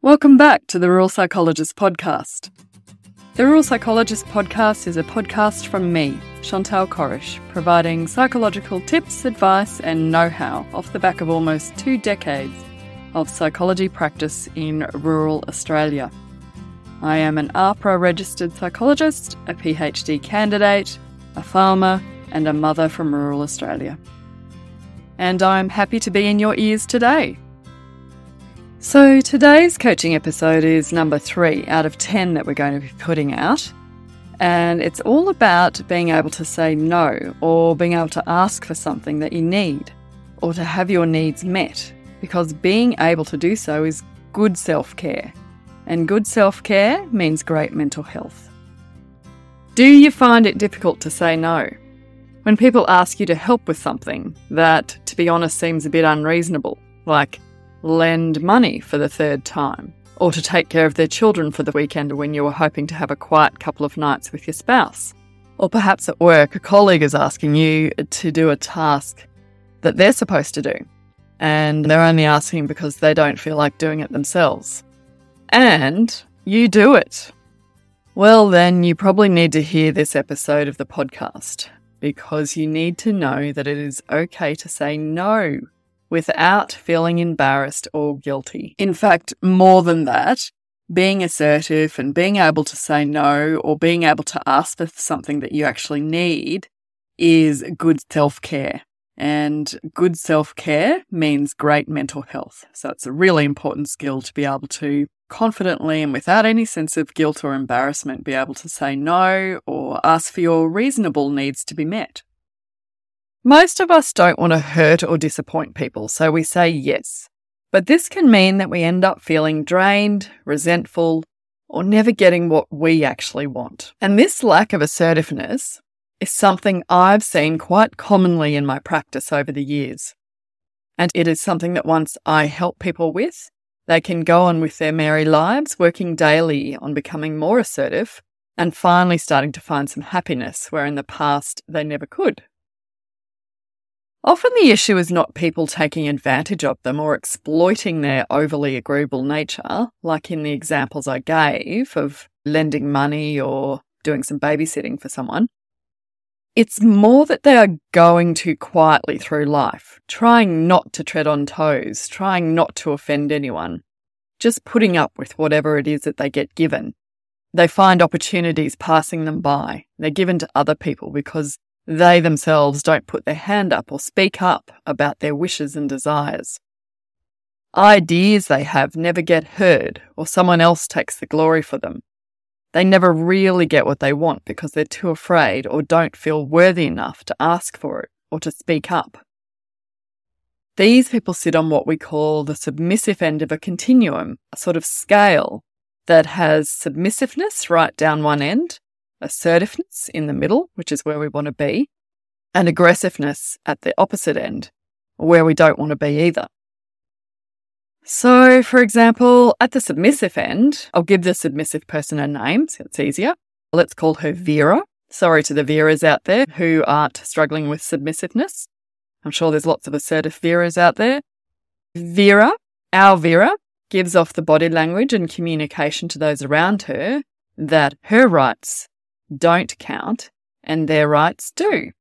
Welcome back to the Rural Psychologist podcast. The Rural Psychologist podcast is a podcast from me, Chantal Corish, providing psychological tips, advice, and know how off the back of almost two decades of psychology practice in rural Australia. I am an AHPRA registered psychologist, a PhD candidate, a farmer, and a mother from rural Australia. And I'm happy to be in your ears today. So, today's coaching episode is number three out of 10 that we're going to be putting out. And it's all about being able to say no or being able to ask for something that you need or to have your needs met. Because being able to do so is good self care. And good self care means great mental health. Do you find it difficult to say no? When people ask you to help with something that, to be honest, seems a bit unreasonable, like lend money for the third time, or to take care of their children for the weekend when you were hoping to have a quiet couple of nights with your spouse. Or perhaps at work, a colleague is asking you to do a task that they're supposed to do, and they're only asking because they don't feel like doing it themselves. And you do it. Well, then you probably need to hear this episode of the podcast because you need to know that it is okay to say no without feeling embarrassed or guilty. In fact, more than that, being assertive and being able to say no or being able to ask for something that you actually need is good self care. And good self care means great mental health. So it's a really important skill to be able to confidently and without any sense of guilt or embarrassment be able to say no or ask for your reasonable needs to be met. Most of us don't want to hurt or disappoint people, so we say yes. But this can mean that we end up feeling drained, resentful, or never getting what we actually want. And this lack of assertiveness is something I've seen quite commonly in my practice over the years. And it is something that once I help people with, they can go on with their merry lives, working daily on becoming more assertive and finally starting to find some happiness where in the past they never could. Often the issue is not people taking advantage of them or exploiting their overly agreeable nature, like in the examples I gave of lending money or doing some babysitting for someone. It's more that they are going too quietly through life, trying not to tread on toes, trying not to offend anyone, just putting up with whatever it is that they get given. They find opportunities passing them by. They're given to other people because they themselves don't put their hand up or speak up about their wishes and desires. Ideas they have never get heard, or someone else takes the glory for them. They never really get what they want because they're too afraid or don't feel worthy enough to ask for it or to speak up. These people sit on what we call the submissive end of a continuum, a sort of scale that has submissiveness right down one end assertiveness in the middle, which is where we want to be, and aggressiveness at the opposite end, where we don't want to be either. So, for example, at the submissive end, I'll give the submissive person a name so it's easier. Let's call her Vera. Sorry to the Veras out there who aren't struggling with submissiveness. I'm sure there's lots of assertive Veras out there. Vera, our Vera, gives off the body language and communication to those around her that her rights don't count and their rights do.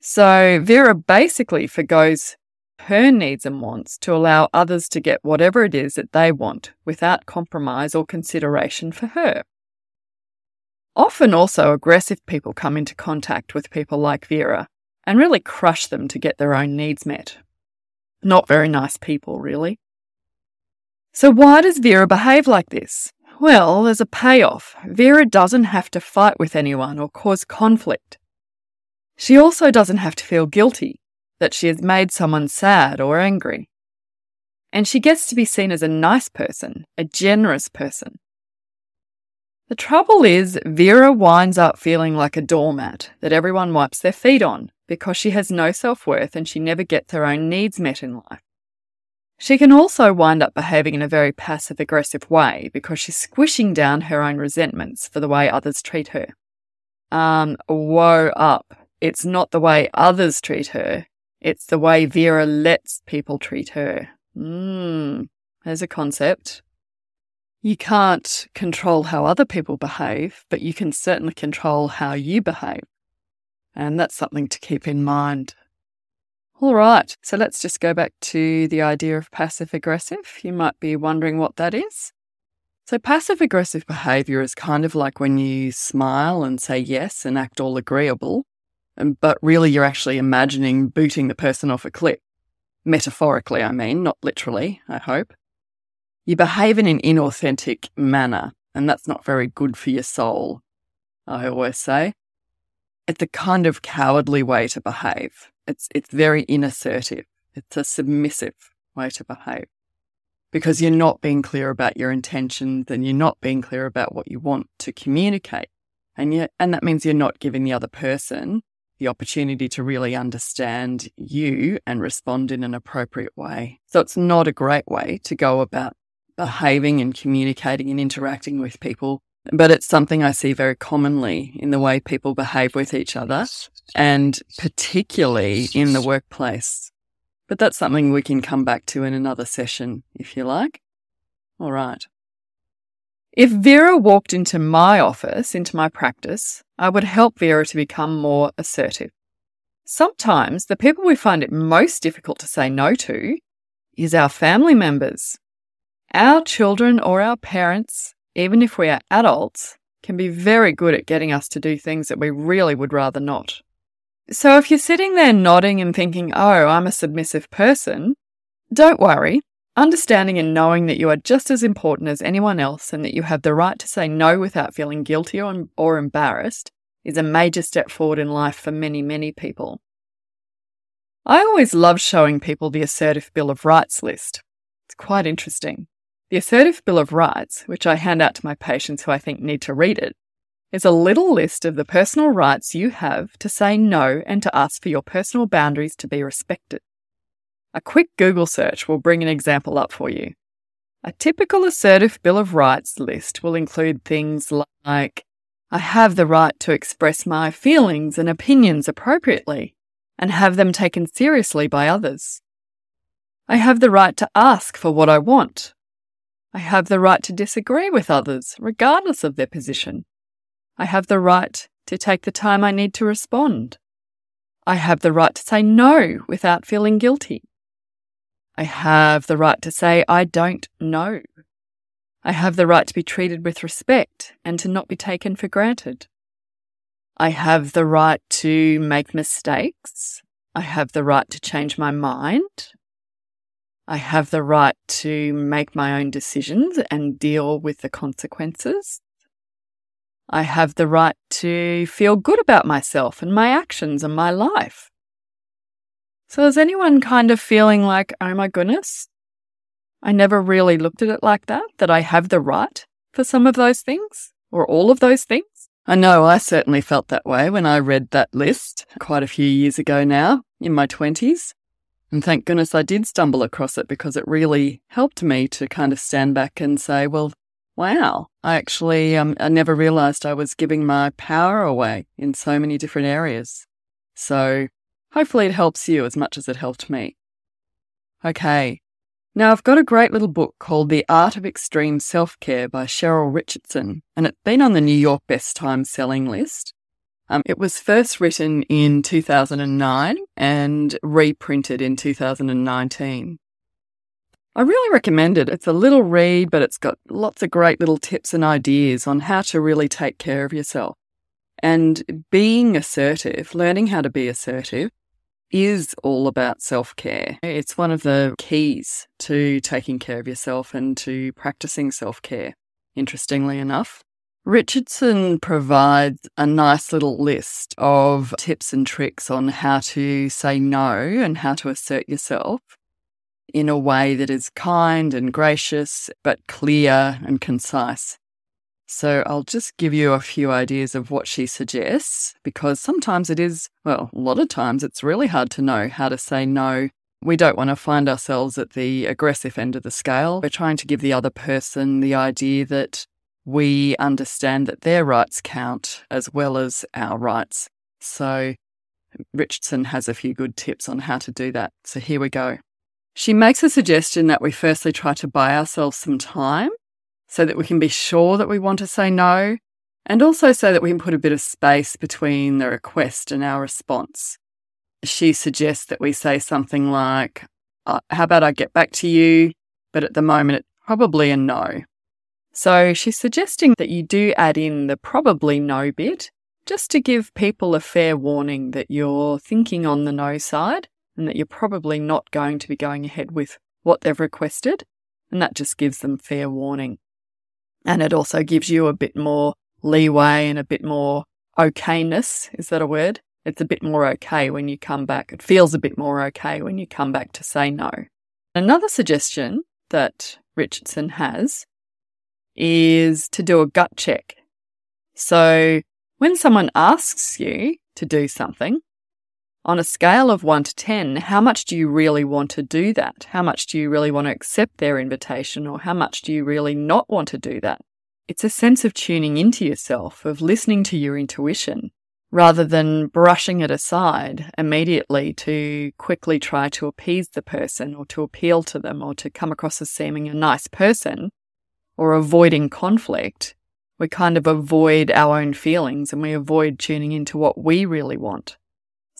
So Vera basically forgoes her needs and wants to allow others to get whatever it is that they want without compromise or consideration for her. Often also aggressive people come into contact with people like Vera and really crush them to get their own needs met. Not very nice people, really. So, why does Vera behave like this? Well, there's a payoff. Vera doesn't have to fight with anyone or cause conflict. She also doesn't have to feel guilty that she has made someone sad or angry. And she gets to be seen as a nice person, a generous person. The trouble is, Vera winds up feeling like a doormat that everyone wipes their feet on because she has no self worth and she never gets her own needs met in life. She can also wind up behaving in a very passive aggressive way because she's squishing down her own resentments for the way others treat her. Um, woe up. It's not the way others treat her. It's the way Vera lets people treat her. Mmm, there's a concept. You can't control how other people behave, but you can certainly control how you behave. And that's something to keep in mind. All right, so let's just go back to the idea of passive aggressive. You might be wondering what that is. So, passive aggressive behavior is kind of like when you smile and say yes and act all agreeable, um, but really you're actually imagining booting the person off a cliff. Metaphorically, I mean, not literally, I hope. You behave in an inauthentic manner, and that's not very good for your soul, I always say. It's a kind of cowardly way to behave. It's, it's very inassertive. It's a submissive way to behave because you're not being clear about your intentions and you're not being clear about what you want to communicate. And you, and that means you're not giving the other person the opportunity to really understand you and respond in an appropriate way. So it's not a great way to go about behaving and communicating and interacting with people. But it's something I see very commonly in the way people behave with each other and particularly in the workplace. But that's something we can come back to in another session, if you like. All right. If Vera walked into my office, into my practice, I would help Vera to become more assertive. Sometimes the people we find it most difficult to say no to is our family members. Our children or our parents, even if we are adults, can be very good at getting us to do things that we really would rather not. So if you're sitting there nodding and thinking, oh, I'm a submissive person, don't worry. Understanding and knowing that you are just as important as anyone else and that you have the right to say no without feeling guilty or, or embarrassed is a major step forward in life for many, many people. I always love showing people the Assertive Bill of Rights list. It's quite interesting. The Assertive Bill of Rights, which I hand out to my patients who I think need to read it, is a little list of the personal rights you have to say no and to ask for your personal boundaries to be respected. A quick Google search will bring an example up for you. A typical assertive Bill of Rights list will include things like I have the right to express my feelings and opinions appropriately and have them taken seriously by others. I have the right to ask for what I want. I have the right to disagree with others, regardless of their position. I have the right to take the time I need to respond. I have the right to say no without feeling guilty. I have the right to say I don't know. I have the right to be treated with respect and to not be taken for granted. I have the right to make mistakes. I have the right to change my mind. I have the right to make my own decisions and deal with the consequences. I have the right to feel good about myself and my actions and my life. So is anyone kind of feeling like, oh my goodness, I never really looked at it like that, that I have the right for some of those things or all of those things? I know I certainly felt that way when I read that list quite a few years ago now in my 20s. And thank goodness I did stumble across it because it really helped me to kind of stand back and say, well, Wow. I actually, um, I never realized I was giving my power away in so many different areas. So hopefully it helps you as much as it helped me. Okay. Now I've got a great little book called The Art of Extreme Self-Care by Cheryl Richardson, and it's been on the New York Best Time Selling list. Um, it was first written in 2009 and reprinted in 2019. I really recommend it. It's a little read, but it's got lots of great little tips and ideas on how to really take care of yourself. And being assertive, learning how to be assertive, is all about self care. It's one of the keys to taking care of yourself and to practicing self care, interestingly enough. Richardson provides a nice little list of tips and tricks on how to say no and how to assert yourself in a way that is kind and gracious, but clear and concise. So I'll just give you a few ideas of what she suggests because sometimes it is, well, a lot of times it's really hard to know how to say no. We don't want to find ourselves at the aggressive end of the scale. We're trying to give the other person the idea that we understand that their rights count as well as our rights. So Richardson has a few good tips on how to do that. So here we go. She makes a suggestion that we firstly try to buy ourselves some time. so that we can be sure that we want to say no, and also so that we can put a bit of space between the request and our response. She suggests that we say something like, uh, How about I get back to you? But at the moment, it's probably a no. So she's suggesting that you do add in the probably no bit just to give people a fair warning that you're thinking on the no side and that you're probably not going to be going ahead with what they've requested. And that just gives them fair warning. And it also gives you a bit more leeway and a bit more okayness. Is that a word? It's a bit more okay when you come back. It feels a bit more okay when you come back to say no. Another suggestion that Richardson has is to do a gut check. So when someone asks you to do something, on a scale of 1 to 10, how much do you really want to do that? How much do you really want to accept their invitation, or how much do you really not want to do that? It's a sense of tuning into yourself, of listening to your intuition, rather than brushing it aside immediately to quickly try to appease the person or to appeal to them or to come across as seeming a nice person or avoiding conflict. We kind of avoid our own feelings and we avoid tuning into what we really want.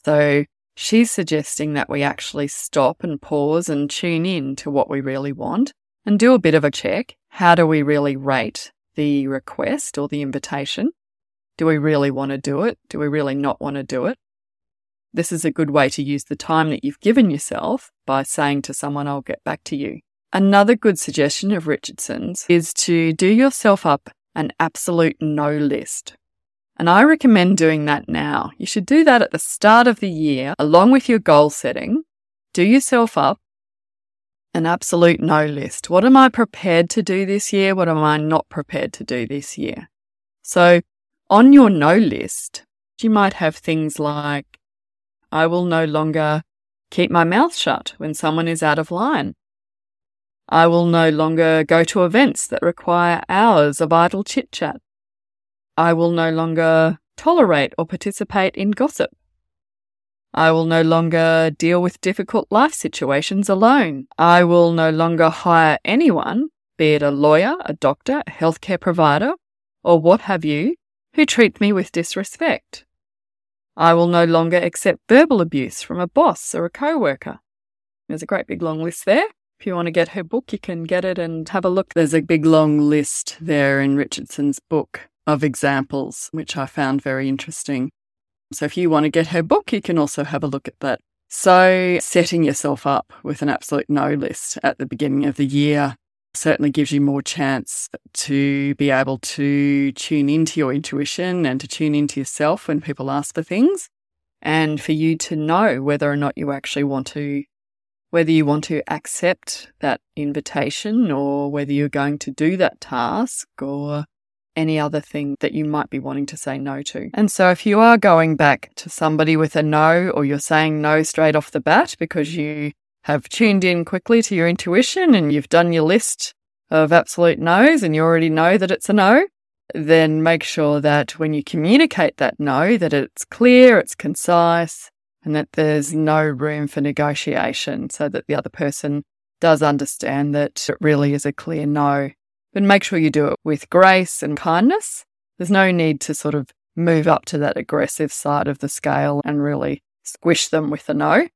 So she's suggesting that we actually stop and pause and tune in to what we really want and do a bit of a check. How do we really rate the request or the invitation? Do we really want to do it? Do we really not want to do it? This is a good way to use the time that you've given yourself by saying to someone, I'll get back to you. Another good suggestion of Richardson's is to do yourself up an absolute no list. And I recommend doing that now. You should do that at the start of the year, along with your goal setting. Do yourself up an absolute no list. What am I prepared to do this year? What am I not prepared to do this year? So on your no list, you might have things like, I will no longer keep my mouth shut when someone is out of line. I will no longer go to events that require hours of idle chit chat. I will no longer tolerate or participate in gossip. I will no longer deal with difficult life situations alone. I will no longer hire anyone, be it a lawyer, a doctor, a healthcare provider, or what have you, who treat me with disrespect. I will no longer accept verbal abuse from a boss or a co-worker. There's a great big long list there. If you want to get her book, you can get it and have a look. There's a big long list there in Richardson's book of examples, which I found very interesting. So if you want to get her book, you can also have a look at that. So setting yourself up with an absolute no list at the beginning of the year certainly gives you more chance to be able to tune into your intuition and to tune into yourself when people ask for things and for you to know whether or not you actually want to whether you want to accept that invitation or whether you're going to do that task or any other thing that you might be wanting to say no to. And so if you are going back to somebody with a no or you're saying no straight off the bat because you have tuned in quickly to your intuition and you've done your list of absolute no's and you already know that it's a no, then make sure that when you communicate that no, that it's clear, it's concise, and that there's no room for negotiation so that the other person does understand that it really is a clear no but make sure you do it with grace and kindness. There's no need to sort of move up to that aggressive side of the scale and really squish them with a no.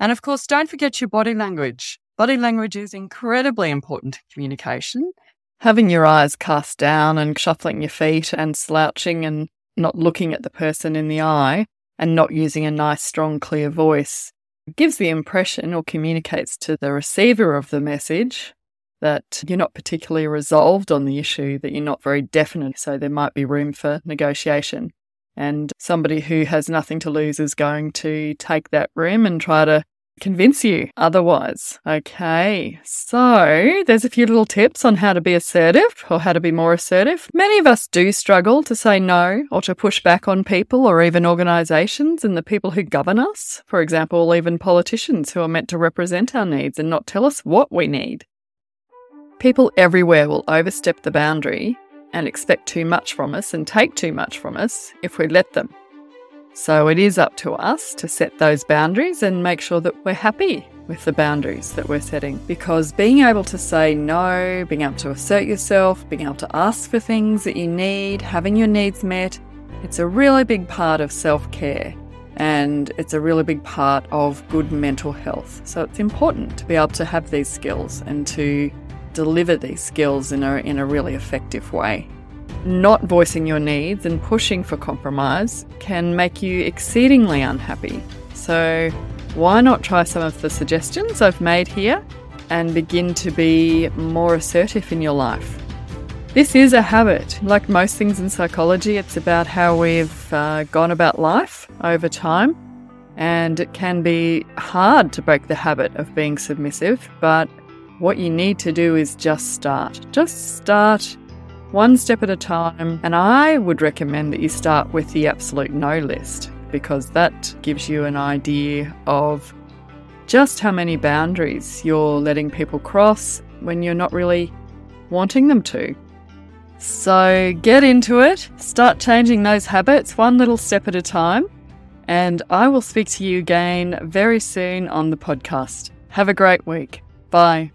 And of course, don't forget your body language. Body language is incredibly important to communication. Having your eyes cast down and shuffling your feet and slouching and not looking at the person in the eye and not using a nice, strong, clear voice gives the impression or communicates to the receiver of the message that you're not particularly resolved on the issue, that you're not very definite. So there might be room for negotiation. And somebody who has nothing to lose is going to take that room and try to convince you otherwise. Okay, so there's a few little tips on how to be assertive or how to be more assertive. Many of us do struggle to say no or to push back on people or even organisations and the people who govern us. For example, even politicians who are meant to represent our needs and not tell us what we need. People everywhere will overstep the boundary and expect too much from us and take too much from us if we let them. So it is up to us to set those boundaries and make sure that we're happy with the boundaries that we're setting because being able to say no, being able to assert yourself, being able to ask for things that you need, having your needs met, it's a really big part of self care and it's a really big part of good mental health. So it's important to be able to have these skills and to deliver these skills in a, in a really effective way. Not voicing your needs and pushing for compromise can make you exceedingly unhappy. So, why not try some of the suggestions I've made here and begin to be more assertive in your life? This is a habit. Like most things in psychology, it's about how we've uh, gone about life over time. And it can be hard to break the habit of being submissive, but what you need to do is just start. Just start one step at a time. And I would recommend that you start with the absolute no list because that gives you an idea of just how many boundaries you're letting people cross when you're not really wanting them to. So get into it, start changing those habits one little step at a time, and I will speak to you again very soon on the podcast. Have a great week. Bye.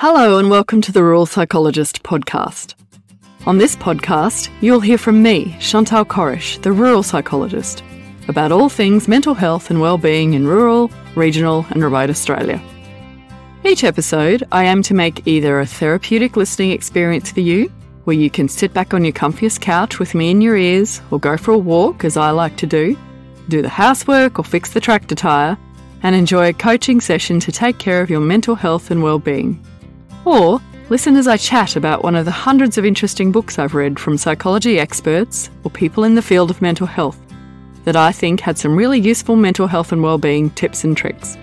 Hello, and welcome to the Rural Psychologist podcast. On this podcast, you'll hear from me, Chantal Corish, the rural psychologist, about all things mental health and well-being in rural, regional, and remote Australia. Each episode, I aim to make either a therapeutic listening experience for you, where you can sit back on your comfiest couch with me in your ears, or go for a walk, as I like to do, do the housework or fix the tractor tyre, and enjoy a coaching session to take care of your mental health and well-being. Or Listen as I chat about one of the hundreds of interesting books I've read from psychology experts or people in the field of mental health that I think had some really useful mental health and well-being tips and tricks.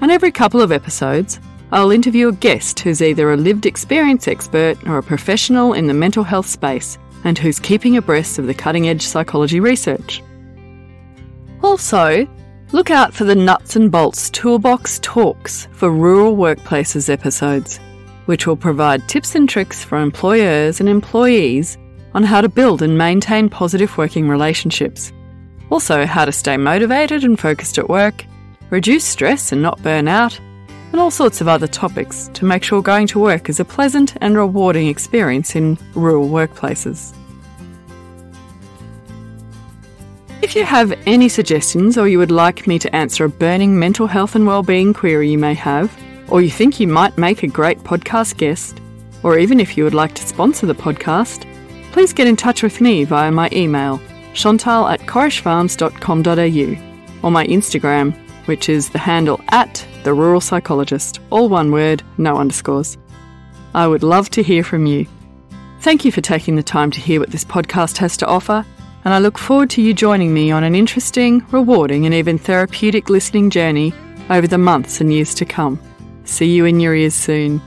And every couple of episodes, I'll interview a guest who's either a lived experience expert or a professional in the mental health space and who's keeping abreast of the cutting edge psychology research. Also, look out for the Nuts and Bolts Toolbox Talks for Rural Workplaces episodes which will provide tips and tricks for employers and employees on how to build and maintain positive working relationships. Also, how to stay motivated and focused at work, reduce stress and not burn out, and all sorts of other topics to make sure going to work is a pleasant and rewarding experience in rural workplaces. If you have any suggestions or you would like me to answer a burning mental health and wellbeing query you may have, or you think you might make a great podcast guest, or even if you would like to sponsor the podcast, please get in touch with me via my email, chantal at corishfarms.com.au, or my Instagram, which is the handle at the rural psychologist, all one word, no underscores. I would love to hear from you. Thank you for taking the time to hear what this podcast has to offer, and I look forward to you joining me on an interesting, rewarding, and even therapeutic listening journey over the months and years to come. See you in your ears soon.